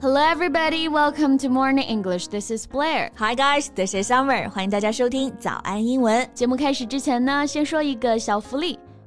Hello, everybody. Welcome to Morning English. This is Blair. Hi, guys. This is Summer. 欢迎大家收听早安英文节目。开始之前呢，先说一个小福利。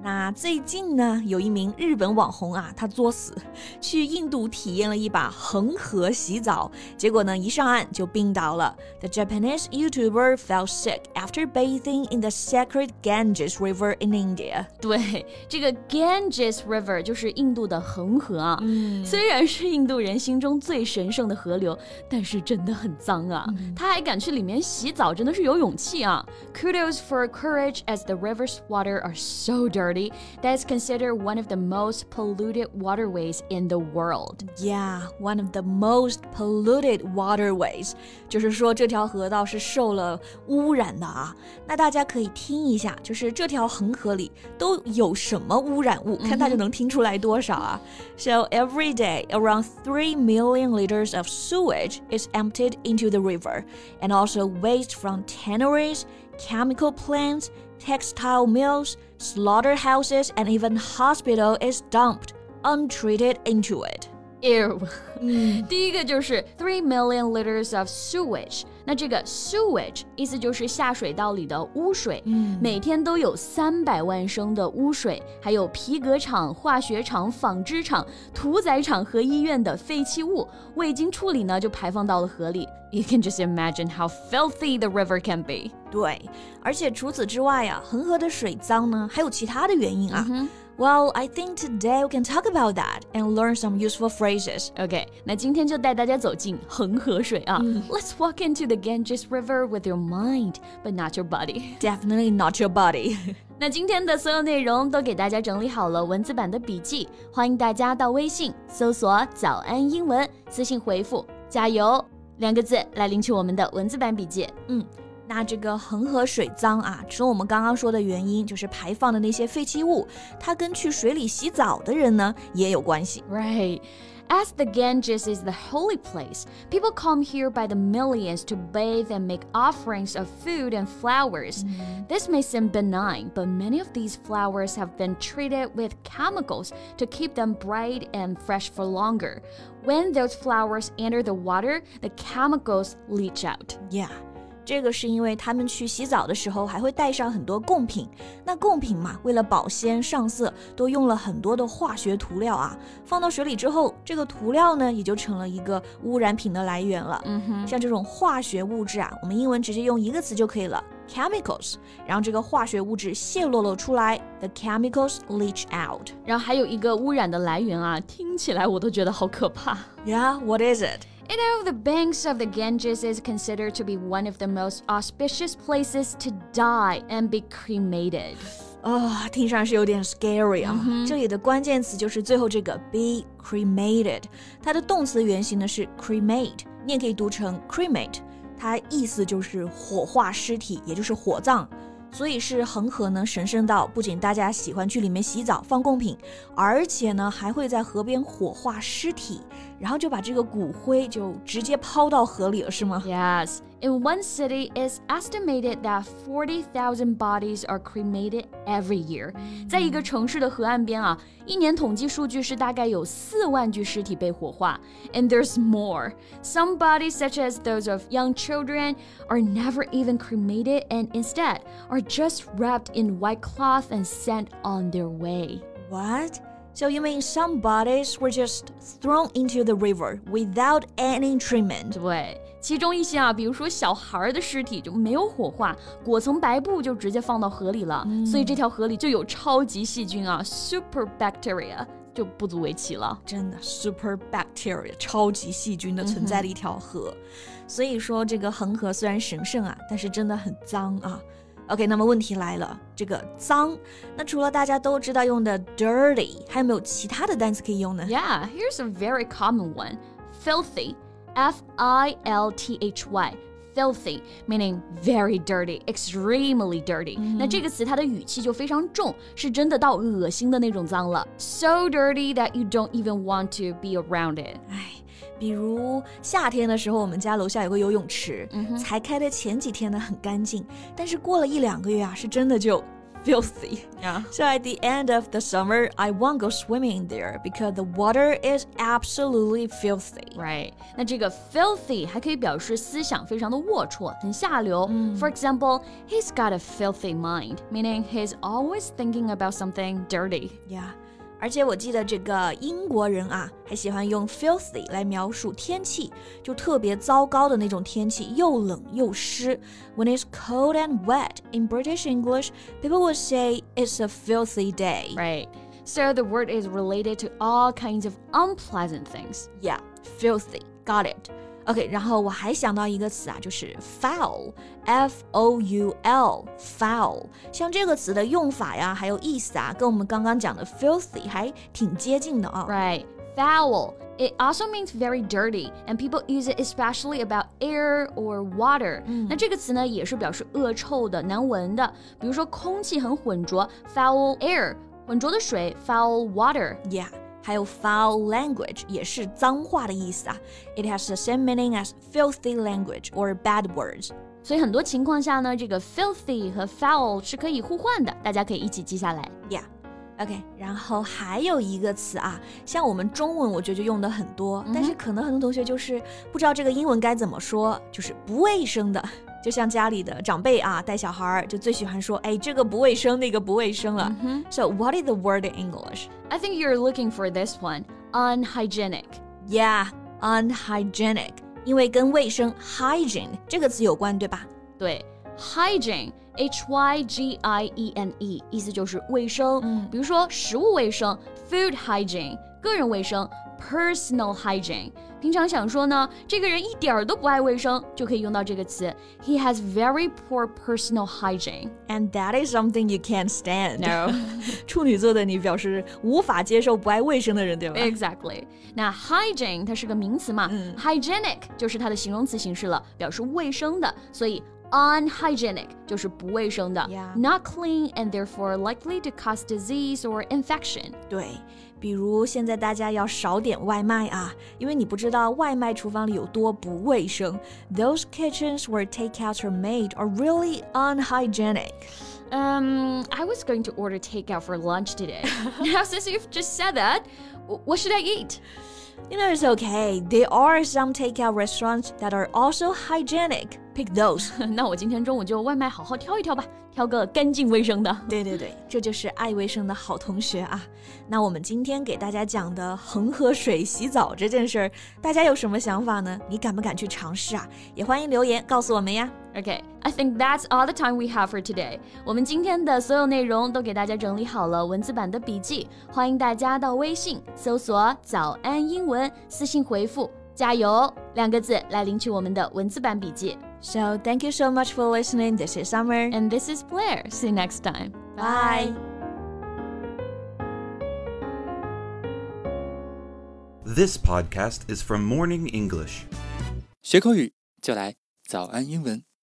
那最近呢，有一名日本网红啊，他作死去印度体验了一把恒河洗澡，结果呢，一上岸就病倒了。The Japanese YouTuber fell sick after bathing in the sacred Ganges River in India。对，这个 Ganges River 就是印度的恒河啊。嗯，虽然是印度人心中最神圣的河流，但是真的很脏啊。他还敢去里面洗澡，真的是有勇气啊。Kudos for courage as the river's water are so dirty that's considered one of the most polluted waterways in the world. Yeah, one of the most polluted waterways. 就是说这条河道是受了污染的啊。那大家可以听一下，就是这条恒河里都有什么污染物，看大家能听出来多少啊。So every day, around three million liters of sewage is emptied into the river, and also waste from tanneries, chemical plants textile mills, slaughterhouses, and even hospital is dumped untreated into it. Ew，嗯，第一个就是 three million liters of sewage。 那这个 sewage 意思就是下水道里的污水，嗯，每天都有三百万升的污水，还有皮革厂、化学厂、纺织厂、屠宰场和医院的废弃物，未经处理呢就排放到了河里。You can just imagine how filthy the river can be。对，而且除此之外啊，恒河的水脏呢，还有其他的原因啊。Mm hmm. Well, I think today we can talk about that and learn some useful phrases. Okay, 那今天就带大家走进恒河水啊。Mm. Let's walk into the Ganges River with your mind, but not your body. Definitely not your body. 那今天的所有内容都给大家整理好了文字版的笔记，欢迎大家到微信搜索“早安英文”，私信回复“加油”两个字来领取我们的文字版笔记。嗯。 那这个恒河水脏啊，除了我们刚刚说的原因，就是排放的那些废弃物，它跟去水里洗澡的人呢也有关系。Right. As the Ganges is the holy place, people come here by the millions to bathe and make offerings of food and flowers. Mm. This may seem benign, but many of these flowers have been treated with chemicals to keep them bright and fresh for longer. When those flowers enter the water, the chemicals leach out. Yeah. 这个是因为他们去洗澡的时候还会带上很多贡品，那贡品嘛，为了保鲜上色，都用了很多的化学涂料啊。放到水里之后，这个涂料呢也就成了一个污染品的来源了。嗯哼，像这种化学物质啊，我们英文直接用一个词就可以了，chemicals。然后这个化学物质泄露了出来，the chemicals leach out。然后还有一个污染的来源啊，听起来我都觉得好可怕。Yeah，what is it？You know, the banks of the Ganges is considered to be one of the most auspicious places to die and be cremated. 啊，听上去有点 scary 啊。这里的关键词就是最后这个 be cremated，它的动词原形呢是 cremate，你也可以读成 cremate，它意思就是火化尸体，也就是火葬。 所以是恒河呢，神圣到不仅大家喜欢去里面洗澡放贡品，而且呢还会在河边火化尸体，然后就把这个骨灰就直接抛到河里了，是吗？Yes. In one city, it's estimated that 40,000 bodies are cremated every year. 在一个城市的河岸边啊，一年统计数据是大概有四万具尸体被火化。And there's more. Some bodies, such as those of young children, are never even cremated and instead are just wrapped in white cloth and sent on their way. What? So you mean some bodies were just thrown into the river without any treatment? 对， 其中一些啊，比如说小孩的尸体就没有火化，裹层白布就直接放到河里了，嗯、所以这条河里就有超级细菌啊，super bacteria。就不足为奇了，真的，super bacteria 超级细菌的存在的一条河，嗯、所以说这个恒河虽然神圣啊，但是真的很脏啊。OK，那么问题来了，这个脏，那除了大家都知道用的 dirty，还有没有其他的单词可以用呢？Yeah, here's a very common one, filthy. F I L T H Y。filthy meaning very dirty, extremely dirty、嗯。那这个词它的语气就非常重，是真的到恶心的那种脏了。So dirty that you don't even want to be around it。唉。比如夏天的时候，我们家楼下有个游泳池，嗯、才开的前几天呢很干净，但是过了一两个月啊，是真的就 filthy. Yeah. So at the end of the summer, I won't go swimming there because the water is absolutely filthy. Right. 那这个 filthy 还可以表示思想非常的龌龊，很下流。For example, he's got a filthy mind, meaning he's always thinking about something dirty. Yeah. 而且我记得这个英国人啊，还喜欢用 filthy 来描述天气，就特别糟糕的那种天气，又冷又湿。When it's cold and wet in British English, people would say it's a filthy day. Right. So the word is related to all kinds of unpleasant things. Yeah, filthy. Got it. OK，然后我还想到一个词啊，就是 foul，f o u l，foul。像这个词的用法呀，还有意思啊，跟我们刚刚讲的 filthy 还挺接近的啊。Right. Foul. It also means very dirty, and people use it especially about air or water. 那这个词呢，也是表示恶臭的、难闻的。比如说，空气很浑浊，foul air，浑浊的水，foul water。 Yeah. 还有 foul language 也是脏话的意思啊。It has the same meaning as filthy language or bad words。所以很多情况下呢，这个 filthy 和 foul 是可以互换的，大家可以一起记下来。Yeah。OK，然后还有一个词啊，像我们中文我觉得就用的很多，但是可能很多同学就是不知道这个英文该怎么说，就是不卫生的。就像家里的长辈啊，带小孩儿就最喜欢说，哎，这个不卫生，那个不卫生了。So what is the word in English? I think you're looking for this one, unhygienic. Yeah, unhygienic. 因为跟卫生 hygiene 这个词有关，对吧？对，hygiene。H Y G I E N E，意思就是卫生。嗯，比如说食物卫生，food hygiene，个人卫生，personal hygiene。平常想说呢，这个人一点儿都不爱卫生，就可以用到这个词。He has very poor personal hygiene. And that is something you can't stand. No. 处女座的你表示无法接受不爱卫生的人，对吧 Exactly. 那 hygiene 它是个名词嘛、嗯 h y g i e n i c 就是它的形容词形式了，表示卫生的，所以。Unhygienic 就是不卫生的 Yeah. not clean and therefore likely to cause disease or infection. 对， 比如现在大家要少点外卖啊，因为你不知道外卖厨房里有多不卫生。Those kitchens where takeouts are made are really unhygienic. Um, I was going to order takeout for lunch today. now, since you've just said that, w- what should I eat? You know, it's okay. There are some takeout restaurants that are also hygienic. Pick those. 那我今天中午就外卖好好挑一挑吧，挑个干净卫生的。对对对，这就是爱卫生的好同学啊。那我们今天给大家讲的恒河水洗澡这件事儿，大家有什么想法呢？你敢不敢去尝试啊？也欢迎留言告诉我们呀。Okay, I think that's all the time we have for today. 我们今天的所有内容都给大家整理好了文字版的笔记，欢迎大家到微信搜索“早安英文”，私信回复“加油”两个字来领取我们的文字版笔记。 So thank you so much for listening. This is Summer. And this is Blair. See you next time. Bye. This podcast is from Morning English. 学口语就来早安英文。